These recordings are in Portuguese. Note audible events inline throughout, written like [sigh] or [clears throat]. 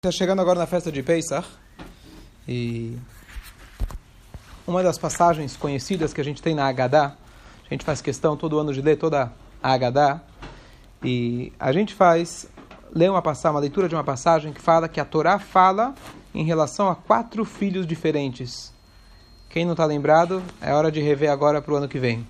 Está chegando agora na festa de Pesach e uma das passagens conhecidas que a gente tem na Agadá, a gente faz questão todo ano de ler toda a Agadá e a gente faz ler uma passagem, uma leitura de uma passagem que fala que a Torá fala em relação a quatro filhos diferentes. Quem não está lembrado, é hora de rever agora para o ano que vem.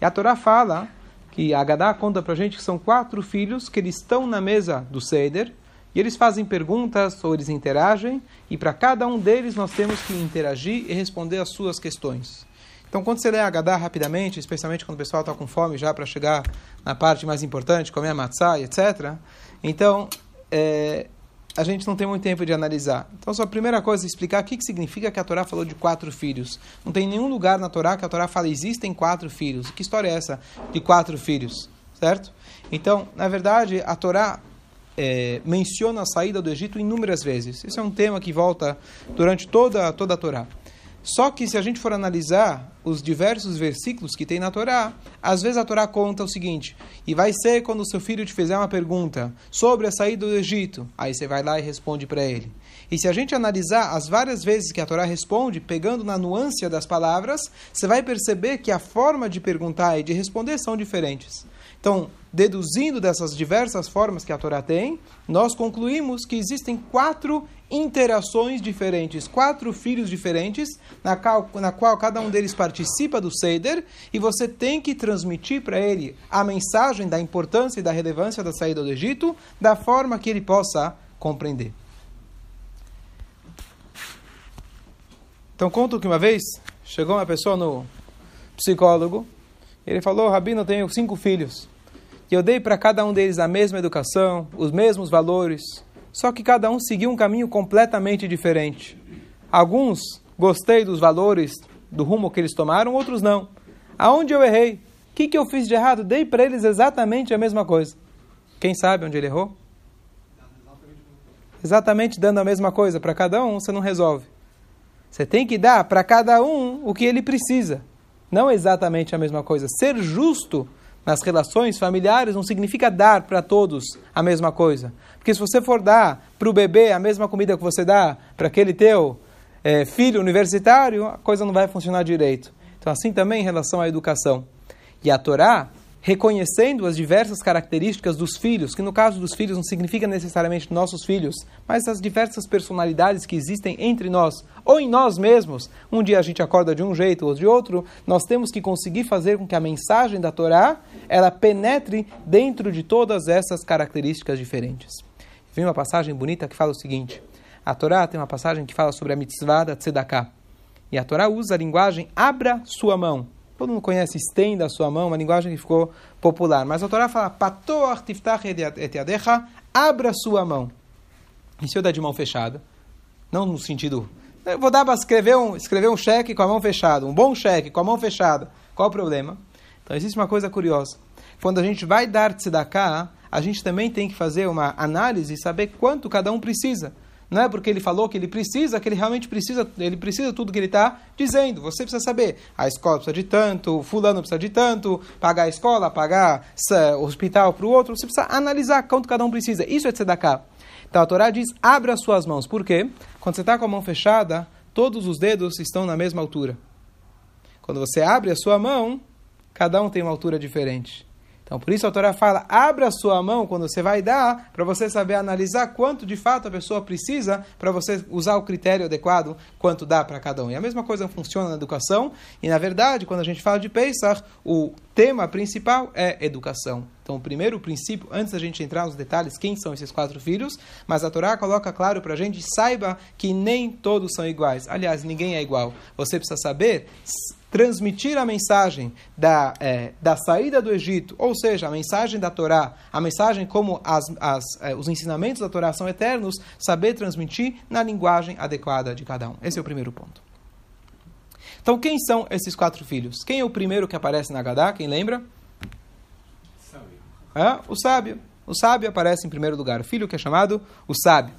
E a Torá fala que a Agadá conta para a gente que são quatro filhos que eles estão na mesa do Seder e eles fazem perguntas ou eles interagem, e para cada um deles nós temos que interagir e responder as suas questões. Então, quando você lê a Gadá rapidamente, especialmente quando o pessoal está com fome já para chegar na parte mais importante, comer a matzah, etc., então é, a gente não tem muito tempo de analisar. Então, só a primeira coisa é explicar o que, que significa que a Torá falou de quatro filhos. Não tem nenhum lugar na Torá que a Torá fala existem quatro filhos. Que história é essa de quatro filhos? Certo? Então, na verdade, a Torá é, menciona a saída do Egito inúmeras vezes. Esse é um tema que volta durante toda, toda a Torá. Só que se a gente for analisar os diversos versículos que tem na Torá, às vezes a Torá conta o seguinte: e vai ser quando o seu filho te fizer uma pergunta sobre a saída do Egito, aí você vai lá e responde para ele. E se a gente analisar as várias vezes que a Torá responde, pegando na nuance das palavras, você vai perceber que a forma de perguntar e de responder são diferentes. Então, deduzindo dessas diversas formas que a Torá tem, nós concluímos que existem quatro interações diferentes, quatro filhos diferentes, na qual, na qual cada um deles participa do Seder, e você tem que transmitir para ele a mensagem da importância e da relevância da saída do Egito, da forma que ele possa compreender. Então, conto que uma vez chegou uma pessoa no psicólogo, ele falou: Rabino, eu tenho cinco filhos. E eu dei para cada um deles a mesma educação, os mesmos valores, só que cada um seguiu um caminho completamente diferente. Alguns gostei dos valores, do rumo que eles tomaram, outros não. Aonde eu errei? O que, que eu fiz de errado? Dei para eles exatamente a mesma coisa. Quem sabe onde ele errou? Exatamente dando a mesma coisa para cada um, você não resolve. Você tem que dar para cada um o que ele precisa. Não exatamente a mesma coisa. Ser justo nas relações familiares não significa dar para todos a mesma coisa. Porque se você for dar para o bebê a mesma comida que você dá para aquele teu é, filho universitário, a coisa não vai funcionar direito. Então, assim também em relação à educação. E a Torá reconhecendo as diversas características dos filhos, que no caso dos filhos não significa necessariamente nossos filhos, mas as diversas personalidades que existem entre nós ou em nós mesmos. Um dia a gente acorda de um jeito ou de outro, nós temos que conseguir fazer com que a mensagem da Torá ela penetre dentro de todas essas características diferentes. Vem uma passagem bonita que fala o seguinte: a Torá tem uma passagem que fala sobre a mitzvah da tzedakah. E a Torá usa a linguagem abra sua mão. Todo mundo conhece estenda a sua mão, uma linguagem que ficou popular. Mas a Torá fala, patoach tiftach et yadecha, abra sua mão. E se eu der de mão fechada? Não no sentido... Eu vou dar para escrever um, escrever um cheque com a mão fechada, um bom cheque com a mão fechada. Qual o problema? Então existe uma coisa curiosa. Quando a gente vai dar tzedakah, a gente também tem que fazer uma análise e saber quanto cada um precisa. Não é porque ele falou que ele precisa, que ele realmente precisa, ele precisa tudo que ele está dizendo. Você precisa saber, a escola precisa de tanto, fulano precisa de tanto, pagar a escola, pagar o hospital para o outro. Você precisa analisar quanto cada um precisa. Isso é tzedakah. Então a Torá diz, abra as suas mãos. Por quê? Quando você está com a mão fechada, todos os dedos estão na mesma altura. Quando você abre a sua mão, cada um tem uma altura diferente. Então, por isso a Torá fala: abra a sua mão quando você vai dar, para você saber analisar quanto de fato a pessoa precisa, para você usar o critério adequado, quanto dá para cada um. E a mesma coisa funciona na educação, e na verdade, quando a gente fala de Pesach, o tema principal é educação. Então, o primeiro princípio, antes da gente entrar nos detalhes, quem são esses quatro filhos, mas a Torá coloca claro para a gente, saiba que nem todos são iguais. Aliás, ninguém é igual. Você precisa saber transmitir a mensagem da, é, da saída do Egito, ou seja, a mensagem da Torá, a mensagem como as, as, é, os ensinamentos da Torá são eternos, saber transmitir na linguagem adequada de cada um. Esse é o primeiro ponto. Então, quem são esses quatro filhos? Quem é o primeiro que aparece na Gadá? Quem lembra? Sábio. É? O sábio. O sábio aparece em primeiro lugar. O filho que é chamado o sábio.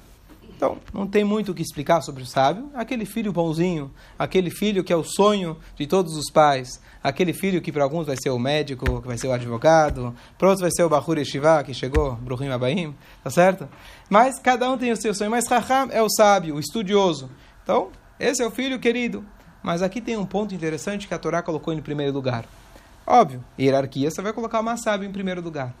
Então, não tem muito o que explicar sobre o sábio. Aquele filho bonzinho, aquele filho que é o sonho de todos os pais, aquele filho que para alguns vai ser o médico, que vai ser o advogado, para outros vai ser o Bahur Yeshiva, que chegou, Bruhim Abaim, tá certo? Mas cada um tem o seu sonho. Mas Raham é o sábio, o estudioso. Então, esse é o filho querido. Mas aqui tem um ponto interessante que a Torá colocou em primeiro lugar. Óbvio, hierarquia, você vai colocar uma sábio em primeiro lugar.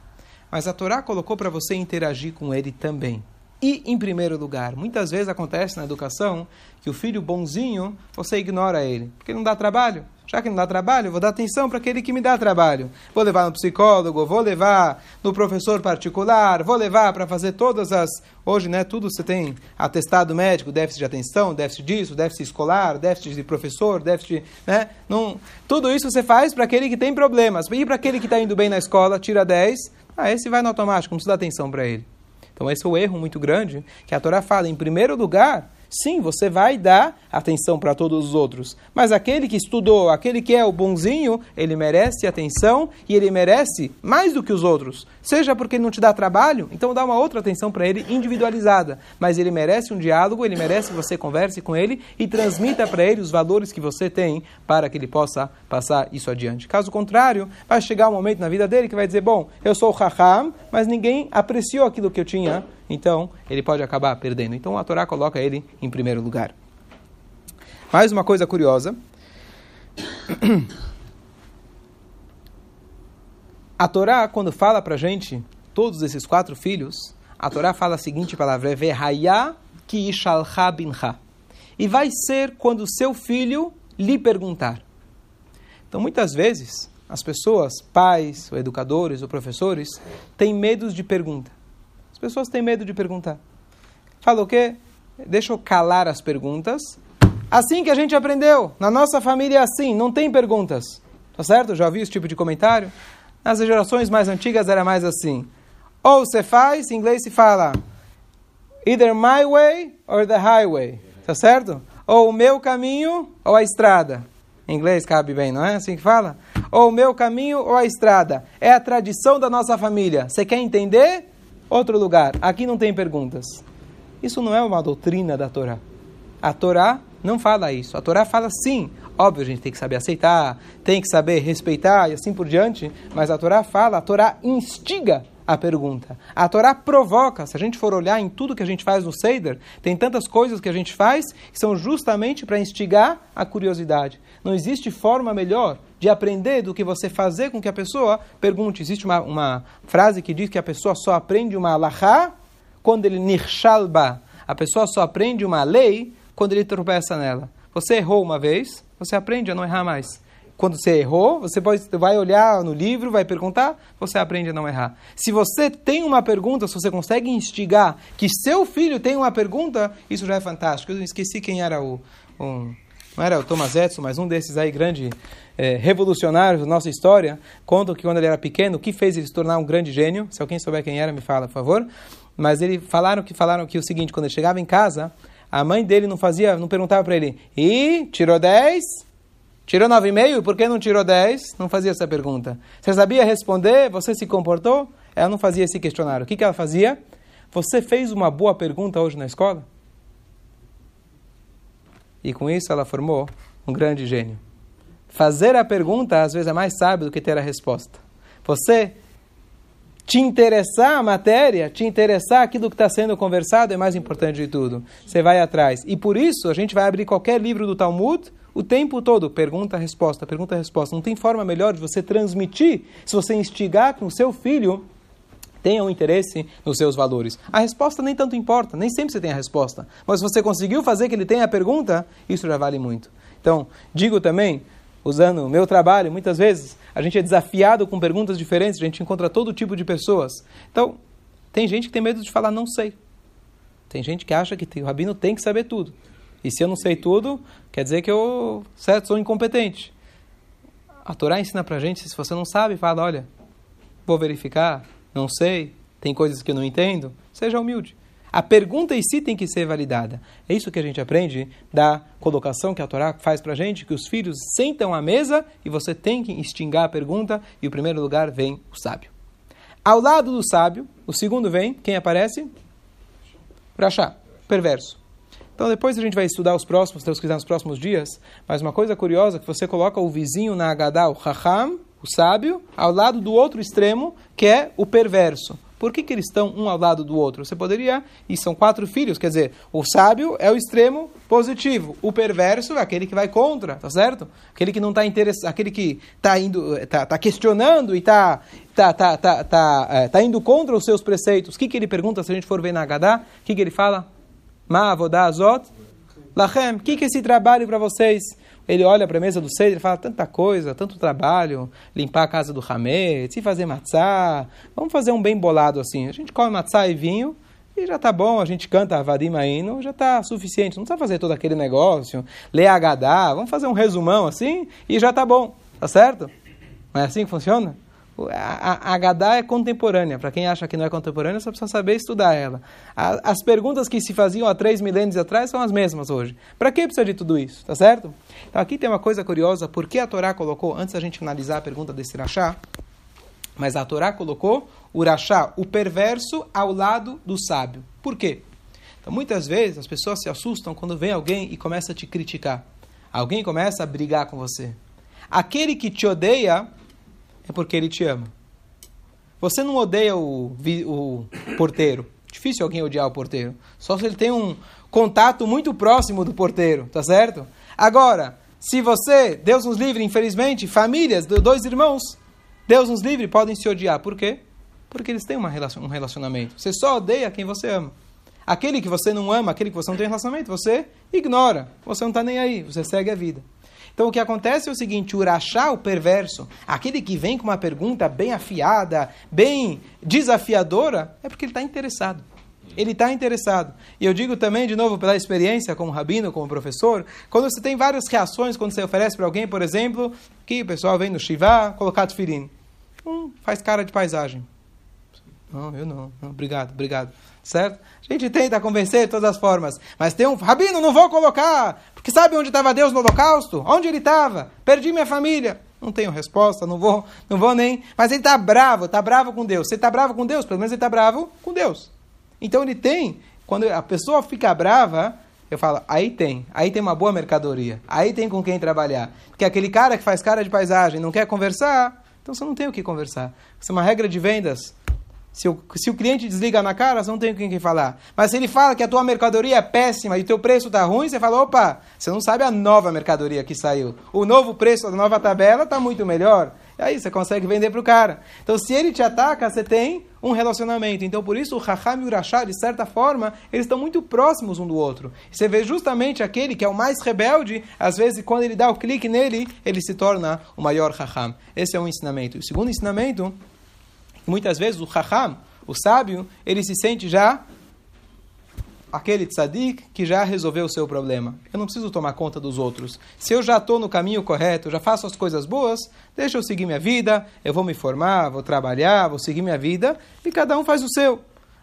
Mas a Torá colocou para você interagir com ele também. E, em primeiro lugar, muitas vezes acontece na educação que o filho bonzinho, você ignora ele, porque não dá trabalho. Já que não dá trabalho, vou dar atenção para aquele que me dá trabalho. Vou levar no psicólogo, vou levar no professor particular, vou levar para fazer todas as. Hoje, né, tudo você tem atestado médico, déficit de atenção, déficit disso, déficit escolar, déficit de professor, déficit. Né, não, tudo isso você faz para aquele que tem problemas. E para aquele que está indo bem na escola, tira 10, ah, esse vai no automático, não precisa dar atenção para ele. Então, esse é o erro muito grande que a Torá fala. Em primeiro lugar, sim, você vai dar atenção para todos os outros. Mas aquele que estudou, aquele que é o bonzinho, ele merece atenção e ele merece mais do que os outros. Seja porque ele não te dá trabalho, então dá uma outra atenção para ele individualizada. Mas ele merece um diálogo, ele merece que você converse com ele e transmita para ele os valores que você tem para que ele possa passar isso adiante. Caso contrário, vai chegar um momento na vida dele que vai dizer: Bom, eu sou o Raham, mas ninguém apreciou aquilo que eu tinha então ele pode acabar perdendo. Então a Torá coloca ele em primeiro lugar. Mais uma coisa curiosa. [clears throat] A Torá, quando fala para gente todos esses quatro filhos, a Torá fala a seguinte palavra: Vehaya ki binha. E vai ser quando seu filho lhe perguntar. Então, muitas vezes, as pessoas, pais, ou educadores, ou professores, têm medo de pergunta. As pessoas têm medo de perguntar. Fala o quê? Deixa eu calar as perguntas. Assim que a gente aprendeu. Na nossa família é assim, não tem perguntas. Tá certo? Já ouvi esse tipo de comentário? Nas gerações mais antigas era mais assim. Ou você faz, em inglês se fala either my way or the highway. Tá certo? Ou o meu caminho ou a estrada. Em inglês cabe bem, não é assim que fala? Ou o meu caminho ou a estrada. É a tradição da nossa família. Você quer entender? Outro lugar, aqui não tem perguntas. Isso não é uma doutrina da Torá. A Torá não fala isso. A Torá fala sim. Óbvio, a gente tem que saber aceitar, tem que saber respeitar e assim por diante. Mas a Torá fala, a Torá instiga a pergunta. A Torá provoca. Se a gente for olhar em tudo que a gente faz no Seder, tem tantas coisas que a gente faz que são justamente para instigar a curiosidade. Não existe forma melhor de aprender do que você fazer com que a pessoa pergunte. Existe uma, uma frase que diz que a pessoa só aprende uma alahá quando ele nirshalba. A pessoa só aprende uma lei quando ele tropeça nela. Você errou uma vez, você aprende a não errar mais. Quando você errou, você pode, vai olhar no livro, vai perguntar, você aprende a não errar. Se você tem uma pergunta, se você consegue instigar que seu filho tem uma pergunta, isso já é fantástico. Eu esqueci quem era o. Um, não era o Thomas Edison, mas um desses aí grande é, revolucionários da nossa história, conta que quando ele era pequeno, o que fez ele se tornar um grande gênio? Se alguém souber quem era, me fala, por favor. Mas ele falaram que falaram que o seguinte, quando ele chegava em casa, a mãe dele não fazia, não perguntava para ele: "E tirou 10? Tirou 9,5? Por que não tirou 10?" Não fazia essa pergunta. Você sabia responder? Você se comportou? Ela não fazia esse questionário. O que que ela fazia? Você fez uma boa pergunta hoje na escola? E com isso ela formou um grande gênio. Fazer a pergunta às vezes é mais sábio do que ter a resposta. Você te interessar a matéria, te interessar aquilo que está sendo conversado é mais importante de tudo. Você vai atrás. E por isso a gente vai abrir qualquer livro do Talmud o tempo todo. Pergunta, resposta, pergunta, resposta. Não tem forma melhor de você transmitir se você instigar com o seu filho tenha um interesse nos seus valores. A resposta nem tanto importa, nem sempre você tem a resposta. Mas se você conseguiu fazer que ele tenha a pergunta, isso já vale muito. Então, digo também, usando o meu trabalho, muitas vezes a gente é desafiado com perguntas diferentes, a gente encontra todo tipo de pessoas. Então, tem gente que tem medo de falar não sei. Tem gente que acha que o rabino tem que saber tudo. E se eu não sei tudo, quer dizer que eu certo, sou incompetente. A Torá ensina pra gente, se você não sabe, fala, olha, vou verificar, não sei, tem coisas que eu não entendo, seja humilde. A pergunta em si tem que ser validada. É isso que a gente aprende da colocação que a Torá faz para a gente, que os filhos sentam à mesa e você tem que extinguir a pergunta e o primeiro lugar vem o sábio. Ao lado do sábio, o segundo vem, quem aparece? Rachá. perverso. Então depois a gente vai estudar os próximos, Deus quiser, nos próximos dias. Mas uma coisa curiosa é que você coloca o vizinho na Agadá, o Raham, o sábio, ao lado do outro extremo, que é o perverso. Por que, que eles estão um ao lado do outro? Você poderia, e são quatro filhos, quer dizer, o sábio é o extremo positivo, o perverso é aquele que vai contra, tá certo? Aquele que não está interessado, aquele que está indo, tá, tá questionando e está tá, tá, tá, tá, é, tá indo contra os seus preceitos. O que, que ele pergunta se a gente for ver na Agadá? O que, que ele fala? Ma avodá azot lachem. O que, que é esse trabalho para vocês? Ele olha para a mesa do Seder e fala, tanta coisa, tanto trabalho, limpar a casa do Hametz, e fazer matzá, vamos fazer um bem bolado assim. A gente come matzá e vinho, e já tá bom, a gente canta Avadim Aino, já tá suficiente. Não precisa fazer todo aquele negócio, ler Agadá, vamos fazer um resumão assim, e já tá bom, tá certo? Não é assim que funciona? A, Agadá é contemporânea. Para quem acha que não é contemporânea, só precisa saber estudar ela. A, as perguntas que se faziam há três milênios atrás são as mesmas hoje. Para que precisa de tudo isso? Tá certo? Então aqui tem uma coisa curiosa. Por que a Torá colocou, antes da gente analisar a pergunta desse Rachá, mas a Torá colocou o Rachá, o perverso, ao lado do sábio. Por quê? Então muitas vezes as pessoas se assustam quando vem alguém e começa a te criticar. Alguém começa a brigar com você. Aquele que te odeia é porque ele te ama. Você não odeia o, o porteiro. Difícil alguém odiar o porteiro. Só se ele tem um contato muito próximo do porteiro, tá certo? Agora, se você, Deus nos livre, infelizmente, famílias, dois irmãos, Deus nos livre, podem se odiar. Por quê? Porque eles têm uma relacion, um relacionamento. Você só odeia quem você ama. Aquele que você não ama, aquele que você não tem relacionamento, você ignora. Você não está nem aí, você segue a vida. Então o que acontece é o seguinte: o Urachá, o perverso, aquele que vem com uma pergunta bem afiada, bem desafiadora, é porque ele está interessado. Ele está interessado. E eu digo também, de novo, pela experiência como rabino, como professor, quando você tem várias reações, quando você oferece para alguém, por exemplo, que o pessoal vem no Shiva colocar tefilim. Um faz cara de paisagem. Não, eu não. não. Obrigado, obrigado. Certo? A gente tenta convencer de todas as formas. Mas tem um. Rabino, não vou colocar. Porque sabe onde estava Deus no holocausto? Onde ele estava? Perdi minha família. Não tenho resposta, não vou, não vou nem. Mas ele está bravo, está bravo com Deus. Você está bravo com Deus? Pelo menos ele está bravo com Deus. Então ele tem. Quando a pessoa fica brava, eu falo, aí tem, aí tem uma boa mercadoria, aí tem com quem trabalhar. Porque aquele cara que faz cara de paisagem não quer conversar, então você não tem o que conversar. Isso é uma regra de vendas. Se o, se o cliente desliga na cara, você não tem com quem falar. Mas se ele fala que a tua mercadoria é péssima e o teu preço está ruim, você fala, opa, você não sabe a nova mercadoria que saiu. O novo preço da nova tabela está muito melhor. E aí você consegue vender para o cara. Então, se ele te ataca, você tem um relacionamento. Então, por isso, o Raham e o Rashá, de certa forma, eles estão muito próximos um do outro. Você vê justamente aquele que é o mais rebelde, às vezes, quando ele dá o clique nele, ele se torna o maior Raham. Esse é um ensinamento. O segundo ensinamento Muitas vezes o Raham, o sábio, ele se sente já aquele tzadik que já resolveu o seu problema. Eu não preciso tomar conta dos outros. Se eu já estou no caminho correto, já faço as coisas boas, deixa eu seguir minha vida, eu vou me formar, vou trabalhar, vou seguir minha vida, e cada um faz o seu.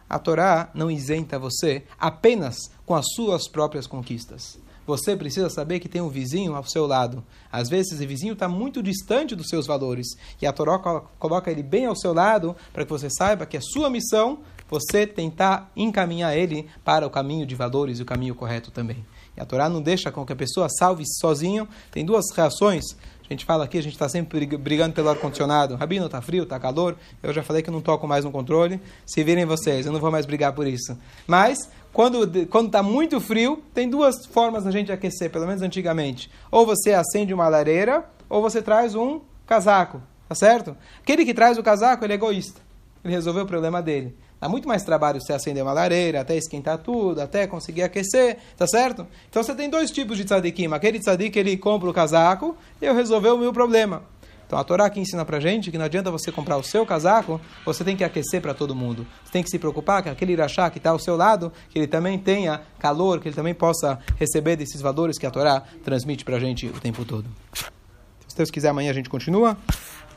A Torá não isenta você apenas com as suas próprias conquistas você precisa saber que tem um vizinho ao seu lado. Às vezes esse vizinho está muito distante dos seus valores. E a Torá coloca ele bem ao seu lado para que você saiba que a sua missão você tentar encaminhar ele para o caminho de valores e o caminho correto também. E a Torá não deixa com que a pessoa salve sozinho. Tem duas reações. A gente fala aqui, a gente está sempre brigando pelo ar-condicionado. Rabino, está frio, está calor. Eu já falei que não toco mais no controle. Se virem vocês, eu não vou mais brigar por isso. Mas, quando está muito frio, tem duas formas da gente aquecer, pelo menos antigamente. Ou você acende uma lareira, ou você traz um casaco. Tá certo? Aquele que traz o casaco, ele é egoísta. Ele resolveu o problema dele. Dá muito mais trabalho você acender uma lareira, até esquentar tudo, até conseguir aquecer, tá certo? Então você tem dois tipos de tzadikim. Aquele tzadik, ele compra o casaco e eu resolveu o meu problema. Então a Torá aqui ensina pra gente que não adianta você comprar o seu casaco, você tem que aquecer para todo mundo. Você tem que se preocupar que aquele irachá que está ao seu lado, que ele também tenha calor, que ele também possa receber desses valores que a Torá transmite pra gente o tempo todo. Se Deus quiser, amanhã a gente continua.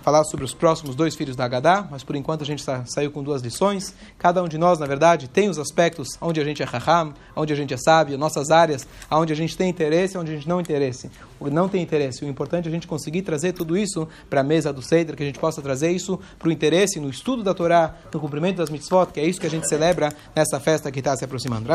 Falar sobre os próximos dois filhos da Agadá, mas por enquanto a gente sa saiu com duas lições. Cada um de nós, na verdade, tem os aspectos onde a gente é raham, onde a gente é sábio, nossas áreas, onde a gente tem interesse, onde a gente não interesse. Não tem interesse. O importante é a gente conseguir trazer tudo isso para a mesa do Seder, que a gente possa trazer isso para o interesse no estudo da Torá, no cumprimento das mitzvot, que é isso que a gente celebra nessa festa que está se aproximando.